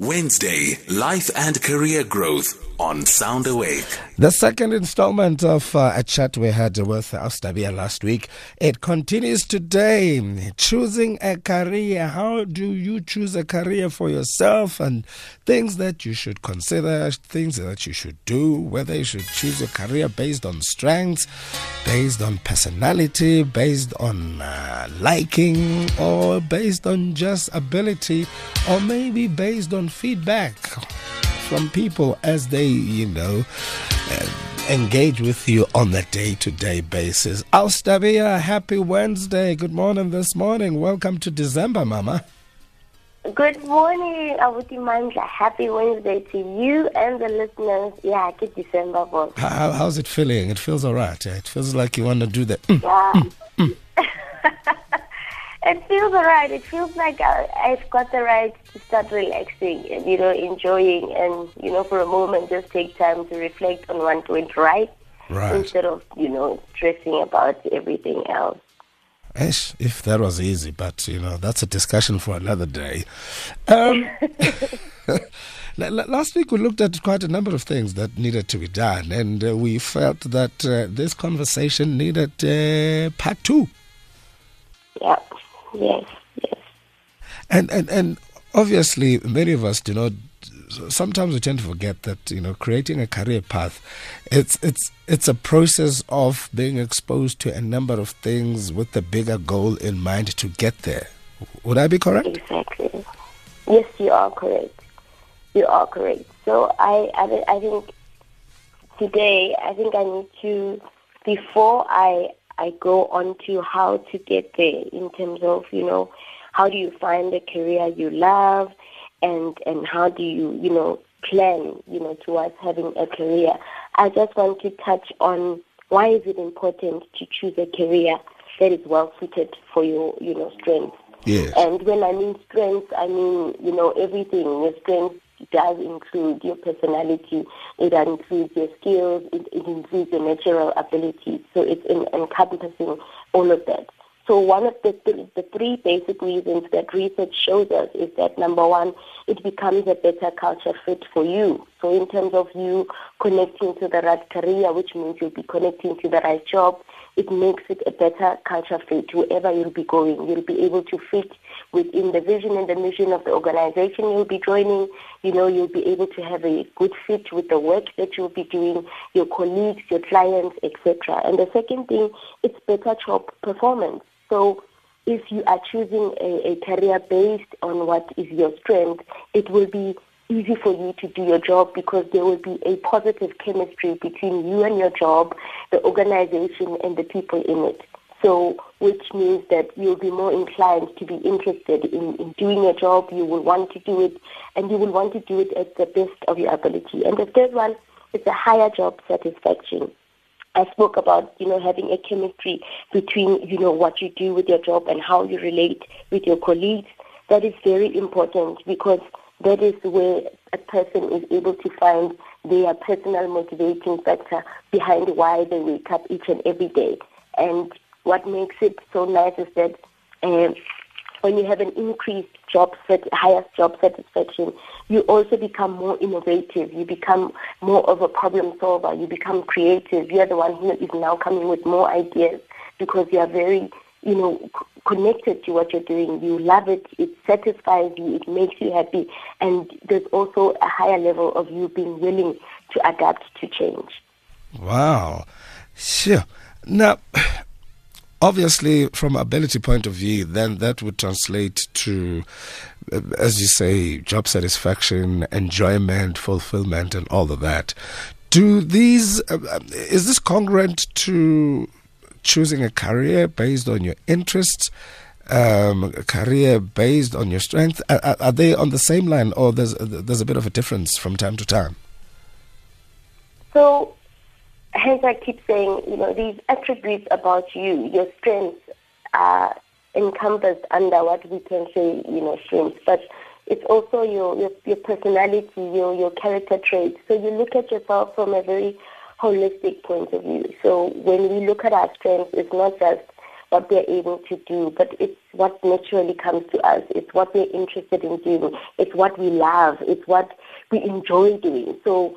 Wednesday, Life and Career Growth on Sound Awake. The second installment of uh, a chat we had with Austabia last week. It continues today. Choosing a career. How do you choose a career for yourself and things that you should consider, things that you should do, whether you should choose a career based on strengths, based on personality, based on uh, liking, or based on just ability, or maybe based on feedback from people as they, you know, uh, engage with you on a day to day basis. Austabia, happy Wednesday. Good morning this morning. Welcome to December, Mama. Good morning, Abuti Mandla. Happy Wednesday to you and the listeners. Yeah, good December, boss. How, how's it feeling? It feels all right. It feels like you want to do that. Mm, yeah. Mm, mm. it feels alright. It feels like I, I've got the right to start relaxing and you know enjoying and you know for a moment just take time to reflect on what went right, Right. instead of you know stressing about everything else. Ish, if that was easy, but you know, that's a discussion for another day. Um, la- la- last week we looked at quite a number of things that needed to be done, and uh, we felt that uh, this conversation needed uh, part two. Yeah. Yes. Yes. And, and, and obviously, many of us, you know, sometimes we tend to forget that you know creating a career path it's it's it's a process of being exposed to a number of things with a bigger goal in mind to get there would i be correct Exactly. Yes, you are correct. You are correct. So I, I, I think today, I think I need to, before I, I go on to how to get there in terms of, you know, how do you find a career you love and, and how do you, you know, plan, you know, towards having a career. I just want to touch on why is it important to choose a career that is well suited for your, you know, strengths. yes And when I mean strengths, I mean, you know, everything. Your strength does include your personality. It includes your skills. It, it includes your natural abilities. So it's in, encompassing all of that. So one of the, th- the three basic reasons that research shows us is that number one, it becomes a better culture fit for you. So in terms of you connecting to the right career, which means you'll be connecting to the right job, it makes it a better culture fit wherever you'll be going. You'll be able to fit within the vision and the mission of the organization you'll be joining. You know, you'll be able to have a good fit with the work that you'll be doing, your colleagues, your clients, etc. And the second thing, it's better job performance. So if you are choosing a, a career based on what is your strength, it will be easy for you to do your job because there will be a positive chemistry between you and your job, the organization, and the people in it. So, which means that you'll be more inclined to be interested in, in doing a job. You will want to do it, and you will want to do it at the best of your ability. And the third one is a higher job satisfaction. I spoke about, you know, having a chemistry between, you know, what you do with your job and how you relate with your colleagues. That is very important because that is where a person is able to find their personal motivating factor behind why they wake up each and every day. And what makes it so nice is that um, when you have an increased job sat- job satisfaction, you also become more innovative. You become more of a problem solver. You become creative. You are the one who is now coming with more ideas because you are very, you know, connected to what you're doing. You love it. It satisfies you. It makes you happy. And there's also a higher level of you being willing to adapt to change. Wow. Sure. Now, obviously, from ability point of view, then that would translate to, uh, as you say, job satisfaction, enjoyment, fulfillment, and all of that. Do these, uh, uh, is this congruent to choosing a career based on your interests? Um, career based on your strength, are- are they on the same line, or there's there's a bit of a difference from time to time? So, hence I keep saying, you know, these attributes about you, your strengths, are encompassed under what we can say, you know, strengths. But it's also your, your, your personality, your, your character traits. So you look at yourself from a very holistic point of view. So when we look at our strengths, it's not just what we're able to do, but it's what naturally comes to us. It's what we're interested in doing. It's what we love. It's what we enjoy doing. So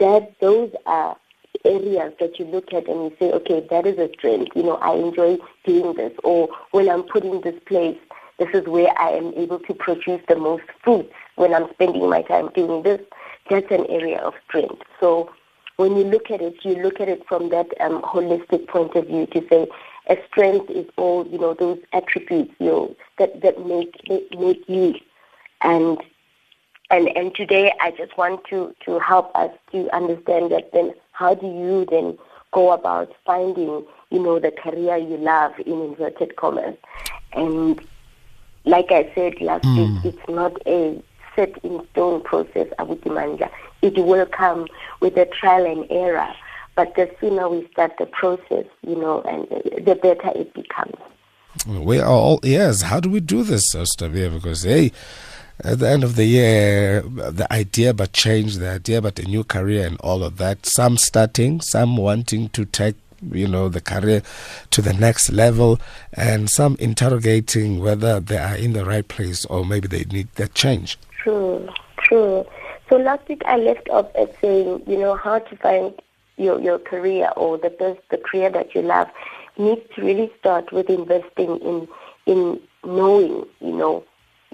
that those are areas that you look at and you say, okay, that is a strength. You know, I enjoy doing this. Or when I'm put in this place, this is where I am able to produce the most fruits when I'm spending my time doing this. That's an area of strength. So when you look at it, you look at it from that um, holistic point of view to say a strength is all, you know, those attributes, you know, that, that make, make, make you. And and and today I just want to to help us to understand that then how do you then go about finding you know the career you love in inverted commas and like I said last mm. week it's not a set in stone process Abuti Mandla. It will come with a trial and error but the sooner we start the process you know and the better it becomes. We are all yes. How do we do this, Ostabia? Because hey, at the end of the year, the idea but change, the idea but a new career and all of that. Some starting, some wanting to take you know the career to the next level and some interrogating whether they are in the right place or maybe they need that change true true so last week i left off at saying you know how to find your your career or the best the career that you love needs to really start with investing in in knowing you know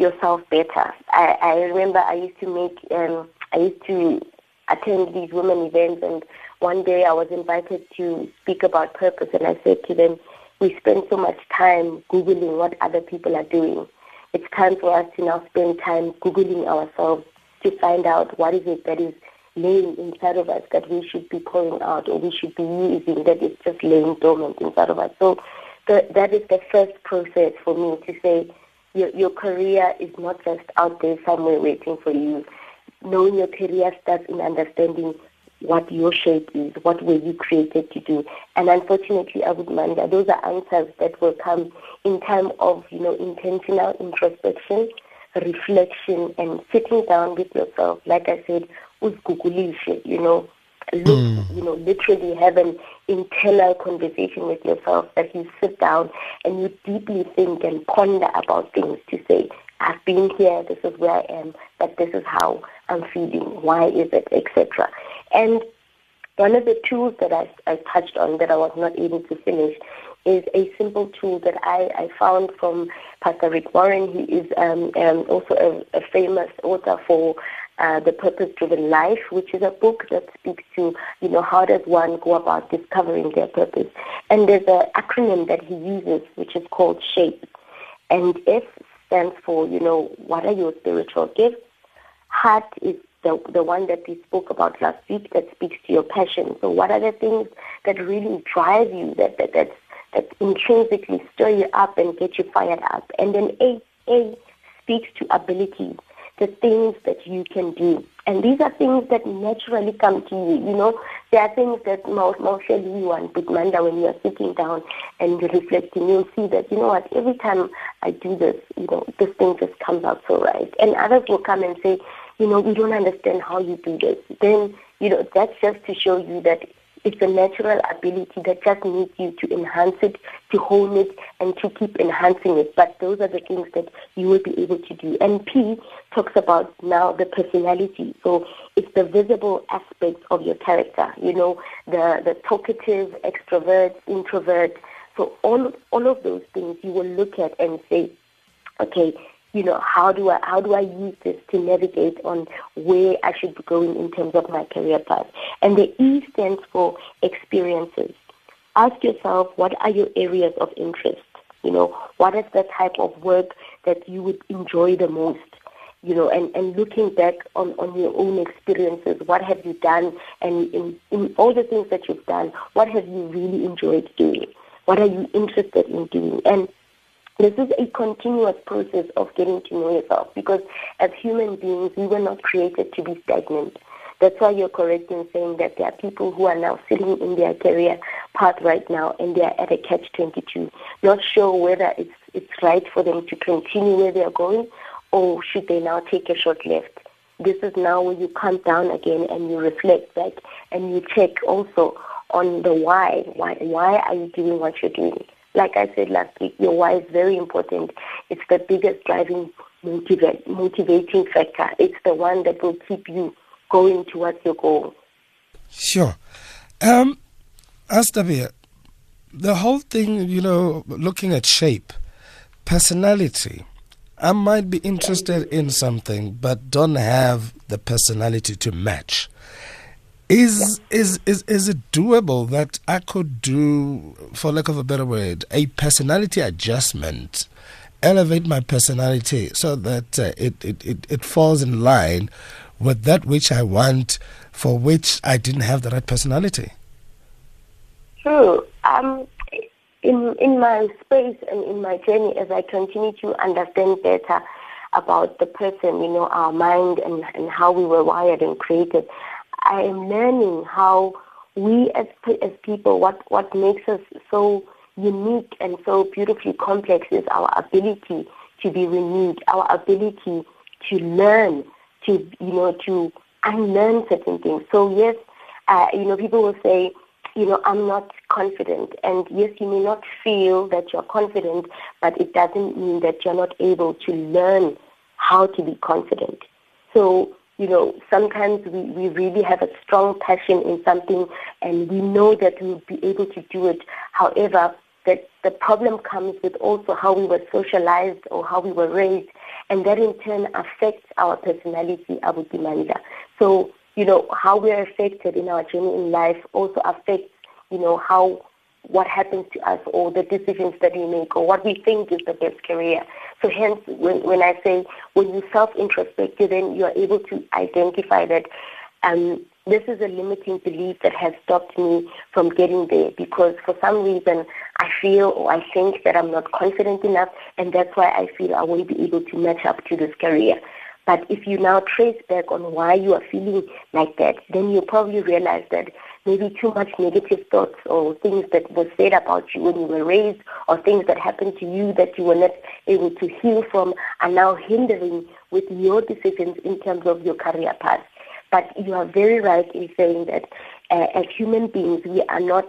yourself better. I, I remember I used to make, um, I used to attend these women events, and one day I was invited to speak about purpose, and I said to them, we spend so much time Googling what other people are doing. It's time for us to now spend time Googling ourselves to find out what is it that is laying inside of us that we should be pouring out or we should be using that is just laying dormant inside of us. So the, that is the first process for me to say, your, your career is not just out there somewhere waiting for you. Knowing your career starts in understanding what your shape is, what were you created to do. And unfortunately, I would that those are answers that will come in time of, you know, intentional introspection, reflection, and sitting down with yourself. Like I said, uzgugulishe, you know, look, mm. you know, literally have an internal conversation with yourself that you sit down and you deeply think and ponder about things to say, I've been here, this is where I am, but this is how I'm feeling, why is it, etc. And one of the tools that I, I touched on that I was not able to finish is a simple tool that I, I found from Pastor Rick Warren. He is um, um, also a, a famous author for uh, the Purpose Driven Life, which is a book that speaks to, you know, how does one go about discovering their purpose. And there's an acronym that he uses, which is called SHAPE. And S stands for, you know, what are your spiritual gifts? Heart is the, the one that we spoke about last week that speaks to your passion. So what are the things that really drive you, that, that, that, that intrinsically stir you up and get you fired up? And then A, A speaks to abilities the things that you can do. And these are things that naturally come to you. You know, there are things that most, mostly you and Bitmanda, when you are sitting down and reflecting, you'll see that, you know what, every time I do this, you know, this thing just comes out so right. And others will come and say, you know, we don't understand how you do this. Then, you know, that's just to show you that it's a natural ability that just needs you to enhance it, to hone it, and to keep enhancing it. But those are the things that you will be able to do. And P talks about now the personality. So it's the visible aspects of your character, you know, the, the talkative, extrovert, introvert. So all, all of those things you will look at and say, okay, you know, how do I how do I use this to navigate on where I should be going in terms of my career path? And the E stands for experiences. Ask yourself what are your areas of interest? You know, what is the type of work that you would enjoy the most? You know, and, and looking back on, on your own experiences, what have you done? And in, in all the things that you've done, what have you really enjoyed doing? What are you interested in doing? And this is a continuous process of getting to know yourself because as human beings, we were not created to be stagnant. That's why you're correct in saying that there are people who are now sitting in their career path right now and they are at a catch-22, not sure whether it's, it's right for them to continue where they are going or should they now take a short left. This is now where you come down again and you reflect back and you check also on the why. Why, why are you doing what you're doing? Like I said last week, your why is very important. It's the biggest driving motivating factor. It's the one that will keep you going towards your goal. Sure. Um, Astabia, the whole thing, you know, looking at shape, personality, I might be interested in something but don't have the personality to match. Is is is is it doable that I could do, for lack of a better word, a personality adjustment, elevate my personality so that uh, it, it, it it falls in line with that which I want, for which I didn't have the right personality? True. Um, in in my space and in my journey as I continue to understand better about the person, you know, our mind and, and how we were wired and created, I am learning how we as as people, what what makes us so unique and so beautifully complex is our ability to be renewed, our ability to learn, to you know, to unlearn certain things. So yes, uh, you know, people will say you know, I'm not confident. And yes, you may not feel that you're confident, but it doesn't mean that you're not able to learn how to be confident. So, you know, sometimes we, we really have a strong passion in something and we know that we'll be able to do it. However, that the problem comes with also how we were socialized or how we were raised, and that in turn affects our personality, our demand. So you know, how we're affected in our journey in life also affects, you know, how what happens to us or the decisions that we make or what we think is the best career. So hence, when, when I say when you self-introspect, then you are able to identify that um, this is a limiting belief that has stopped me from getting there because for some reason I feel or I think that I'm not confident enough and that's why I feel I won't be able to match up to this career. But if you now trace back on why you are feeling like that, then you probably realize that maybe too much negative thoughts or things that were said about you when you were raised or things that happened to you that you were not able to heal from are now hindering with your decisions in terms of your career path. But you are very right in saying that uh, as human beings, we are not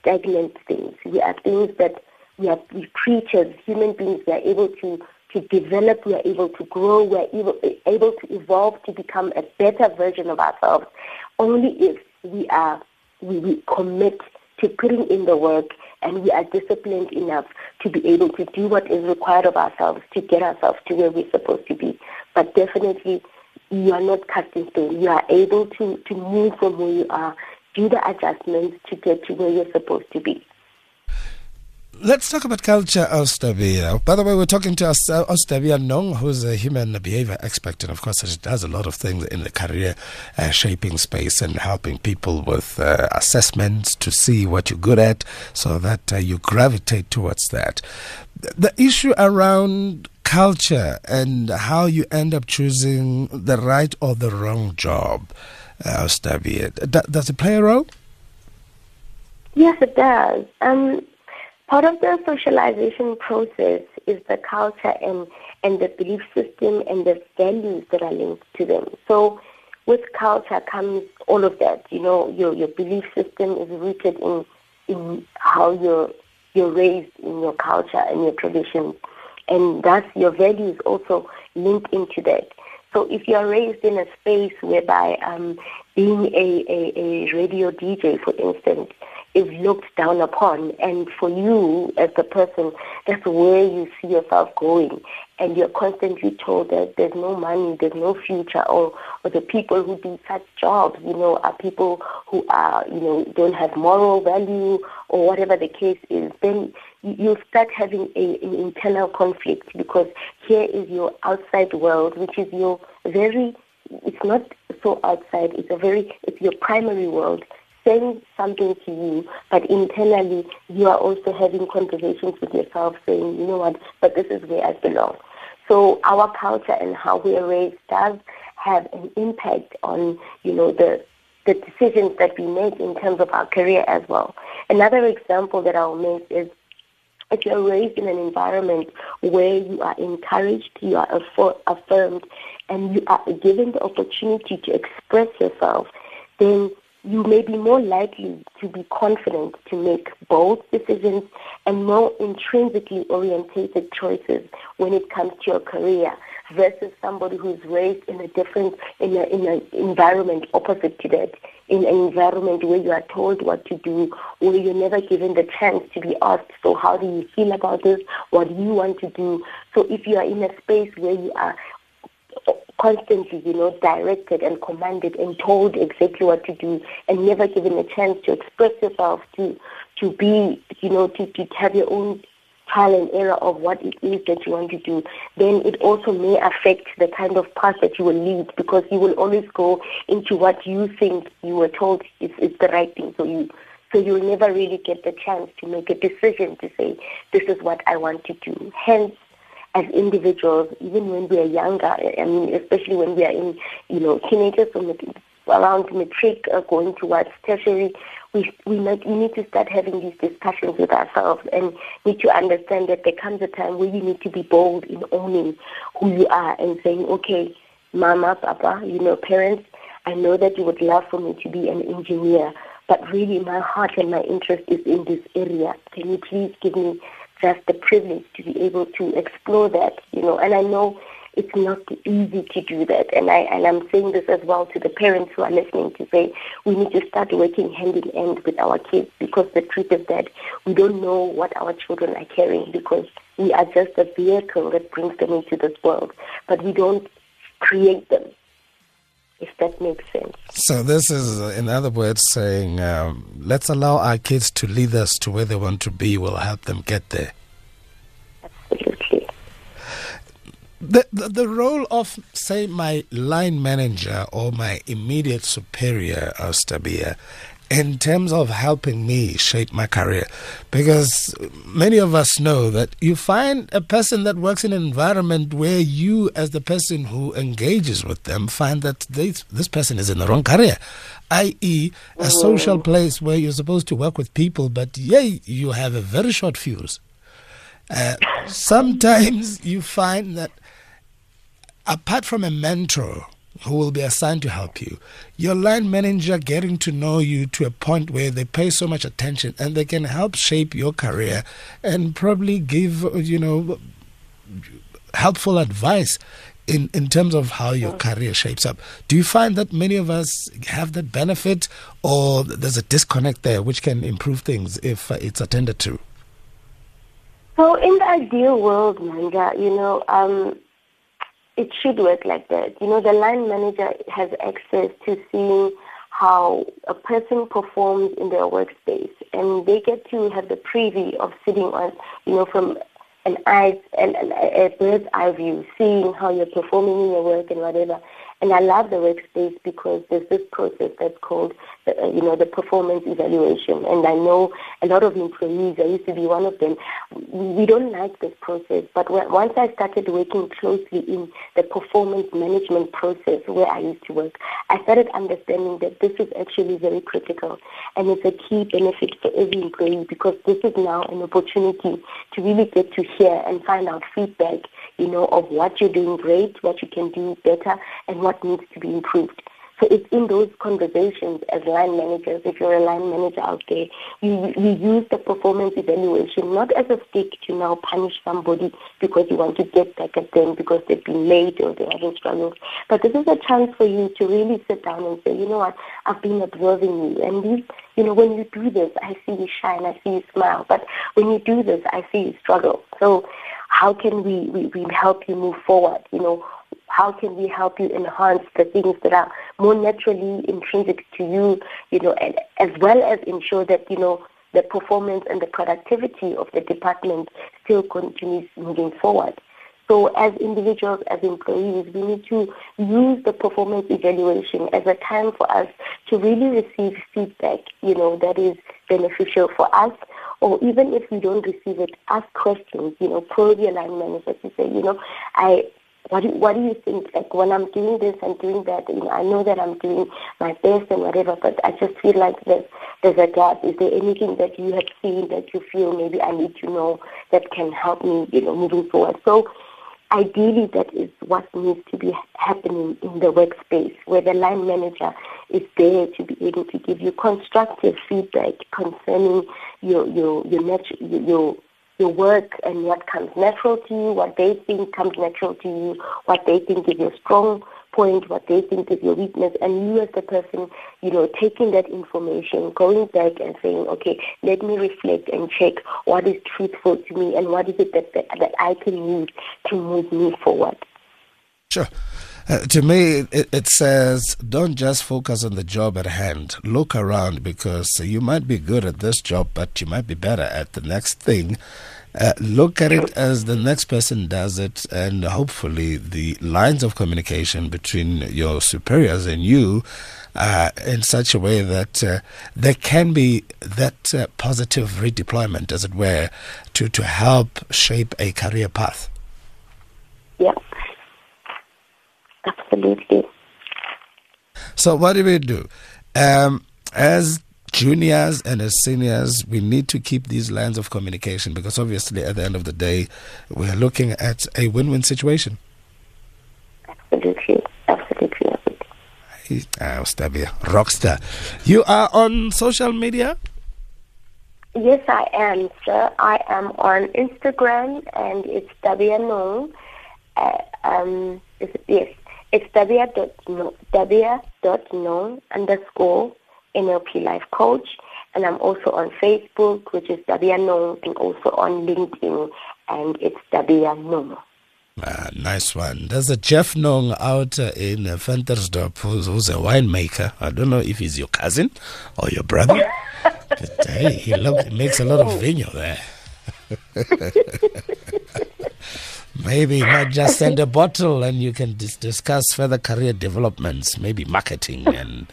stagnant things. We are things that we are we creatures, human beings. We are able to to develop, we are able to grow, we are able, able to evolve to become a better version of ourselves only if we are we, we commit to putting in the work and we are disciplined enough to be able to do what is required of ourselves to get ourselves to where we're supposed to be. But definitely, you are not cast in stone. You are able to, to move from where you are, do the adjustments to get to where you're supposed to be. Let's talk about culture, Ostavia. By the way, we're talking to Ostavia Nong, who's a human behavior expert, and of course, she does a lot of things in the career uh, shaping space and helping people with uh, assessments to see what you're good at so that uh, you gravitate towards that. The issue around culture and how you end up choosing the right or the wrong job, uh, Ostabia, does it play a role? Yes, it does. Um, Part of the socialization process is the culture and, and the belief system and the values that are linked to them. So with culture comes all of that. You know, your, your belief system is rooted in, in how you're, you're raised in your culture and your traditions. And thus your values also link into that. So if you are raised in a space whereby um, being a, a, a radio DJ, for instance, is looked down upon. And for you as a person, that's where you see yourself going. And you're constantly told that there's no money, there's no future, or, or the people who do such jobs, you know, are people who are, you know, don't have moral value or whatever the case is. Then you start having a, an internal conflict because here is your outside world, which is your very, it's not so outside, it's a very, it's your primary world saying something to you, but internally you are also having conversations with yourself saying, you know what, but this is where I belong. So our culture and how we are raised does have an impact on, you know, the the decisions that we make in terms of our career as well. Another example that I'll make is if you're raised in an environment where you are encouraged, you are affirmed, and you are given the opportunity to express yourself, then you may be more likely to be confident to make bold decisions and more intrinsically orientated choices when it comes to your career versus somebody who's raised in a different in in an environment opposite to that in an environment where you are told what to do or you're never given the chance to be asked so how do you feel about this? What do you want to do? So if you are in a space where you are constantly, you know, directed and commanded and told exactly what to do and never given a chance to express yourself, to to be, you know, to, to have your own trial and error of what it is that you want to do, then it also may affect the kind of path that you will lead because you will always go into what you think you were told is, is the right thing for you. So you'll never really get the chance to make a decision to say, this is what I want to do. Hence, as individuals, even when we are younger, I mean, especially when we are in, you know, teenagers or around matric uh, going towards tertiary, we we, we need to start having these discussions with ourselves and need to understand that there comes a time where you need to be bold in owning who you are and saying, okay, mama, papa, you know, parents, I know that you would love for me to be an engineer, but really my heart and my interest is in this area. Can you please give me just the privilege to be able to explore that, you know, and I know it's not easy to do that. And I and I'm saying this as well to the parents who are listening to say we need to start working hand in hand with our kids because the truth is that we don't know what our children are carrying because we are just a vehicle that brings them into this world, but we don't create them. If that makes sense. So this is, in other words, saying um, let's allow our kids to lead us to where they want to be. We'll help them get there. Absolutely. The, the, the role of, say, my line manager or my immediate superior, Austabia, in terms of helping me shape my career. Because many of us know that you find a person that works in an environment where you, as the person who engages with them, find that they, this person is in the wrong career, i.e., a social place where you're supposed to work with people, but yay, you have a very short fuse. Uh, sometimes you find that apart from a mentor who will be assigned to help you. Your line manager getting to know you to a point where they pay so much attention and they can help shape your career and probably give, you know, helpful advice in, in terms of how your career shapes up. Do you find that many of us have that benefit or there's a disconnect there which can improve things if uh, it's attended to? So in the ideal world, Manga, you know, um, it should work like that. You know, the line manager has access to seeing how a person performs in their workspace, and they get to have the preview of sitting on, you know, from an eye, an, a bird's eye view, seeing how you're performing in your work and whatever. And I love the workspace because there's this process that's called, uh, you know, the performance evaluation. And I know a lot of employees, I used to be one of them, we don't like this process. But once I started working closely in the performance management process where I used to work, I started understanding that this is actually very critical. And it's a key benefit for every employee because this is now an opportunity to really get to hear and find out feedback, you know, of what you're doing great, what you can do better, and what needs to be improved. So it's in those conversations as line managers, if you're a line manager out there, you, you use the performance evaluation not as a stick to now punish somebody because you want to get back at them because they've been late or they're having struggles. But this is a chance for you to really sit down and say, you know what, I've been observing you. And these, you know, when you do this, I see you shine, I see you smile. But when you do this, I see you struggle. So how can we, we, we help you move forward? You know, how can we help you enhance the things that are more naturally intrinsic to you, you know, and as well as ensure that, you know, the performance and the productivity of the department still continues moving forward. So as individuals, as employees, we need to use the performance evaluation as a time for us to really receive feedback, you know, that is beneficial for us. Or even if we don't receive it, ask questions, you know, probe your line manager to say, you know, I what do, what do you think? Like when I'm doing this and doing that, you know, I know that I'm doing my best and whatever, but I just feel like there's there's a gap. Is there anything that you have seen that you feel maybe I need to know that can help me, you know, moving forward? So ideally that is what needs to be happening in the workspace where the line manager is there to be able to give you constructive feedback concerning your your your your your work and what comes natural to you, what they think comes natural to you, what they think is your strong point, what they think is your weakness, and you as the person, you know, taking that information, going back and saying, okay, let me reflect and check what is truthful to me and what is it that, that, that I can use to move me forward. Sure. Uh, to me, it, it, says don't just focus on the job at hand. Look around because you might be good at this job, but you might be better at the next thing. Uh, look at it as the next person does it, and hopefully, the lines of communication between your superiors and you uh, in such a way that uh, there can be that uh, positive redeployment, as it were, to, to help shape a career path. Yeah. Absolutely. So, what do we do? Um, as juniors and as seniors, we need to keep these lines of communication because obviously, at the end of the day, we're looking at a win win situation. Absolutely. Absolutely. Ah, Stabia, rockstar. You are on social media? Yes, I am, sir. I am on Instagram and it's Tabea Nong. Uh, um, is it, yes, it's dabia.no underscore NLP Life Coach. And I'm also on Facebook, which is Tabea Nong, and also on LinkedIn, and it's Tabea Nong. Ah, nice one. There's a Jeff Nong out uh, in uh, Ventersdorp who's, who's, a winemaker. I don't know if he's your cousin or your brother. but hey, he, look, he makes a lot of vino there. Maybe you might just send a bottle and you can dis- discuss further career developments, maybe marketing and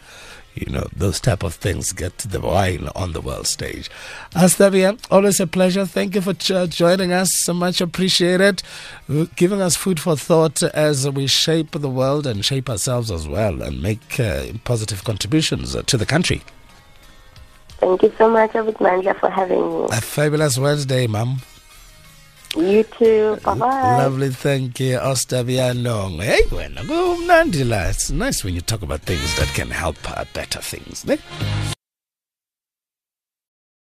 you know those type of things. Get the wine on the world stage. Astavia, always a pleasure. Thank you for ch- joining us. So much appreciated, giving us food for thought as we shape the world and shape ourselves as well, and make uh, positive contributions to the country. Thank you so much, Abid for having me. A fabulous Wednesday, Mum. You too. Bye bye. Lovely, thank you. Ostavia Nong. Hey, I go Nandila. It's nice when you talk about things that can help uh, better things.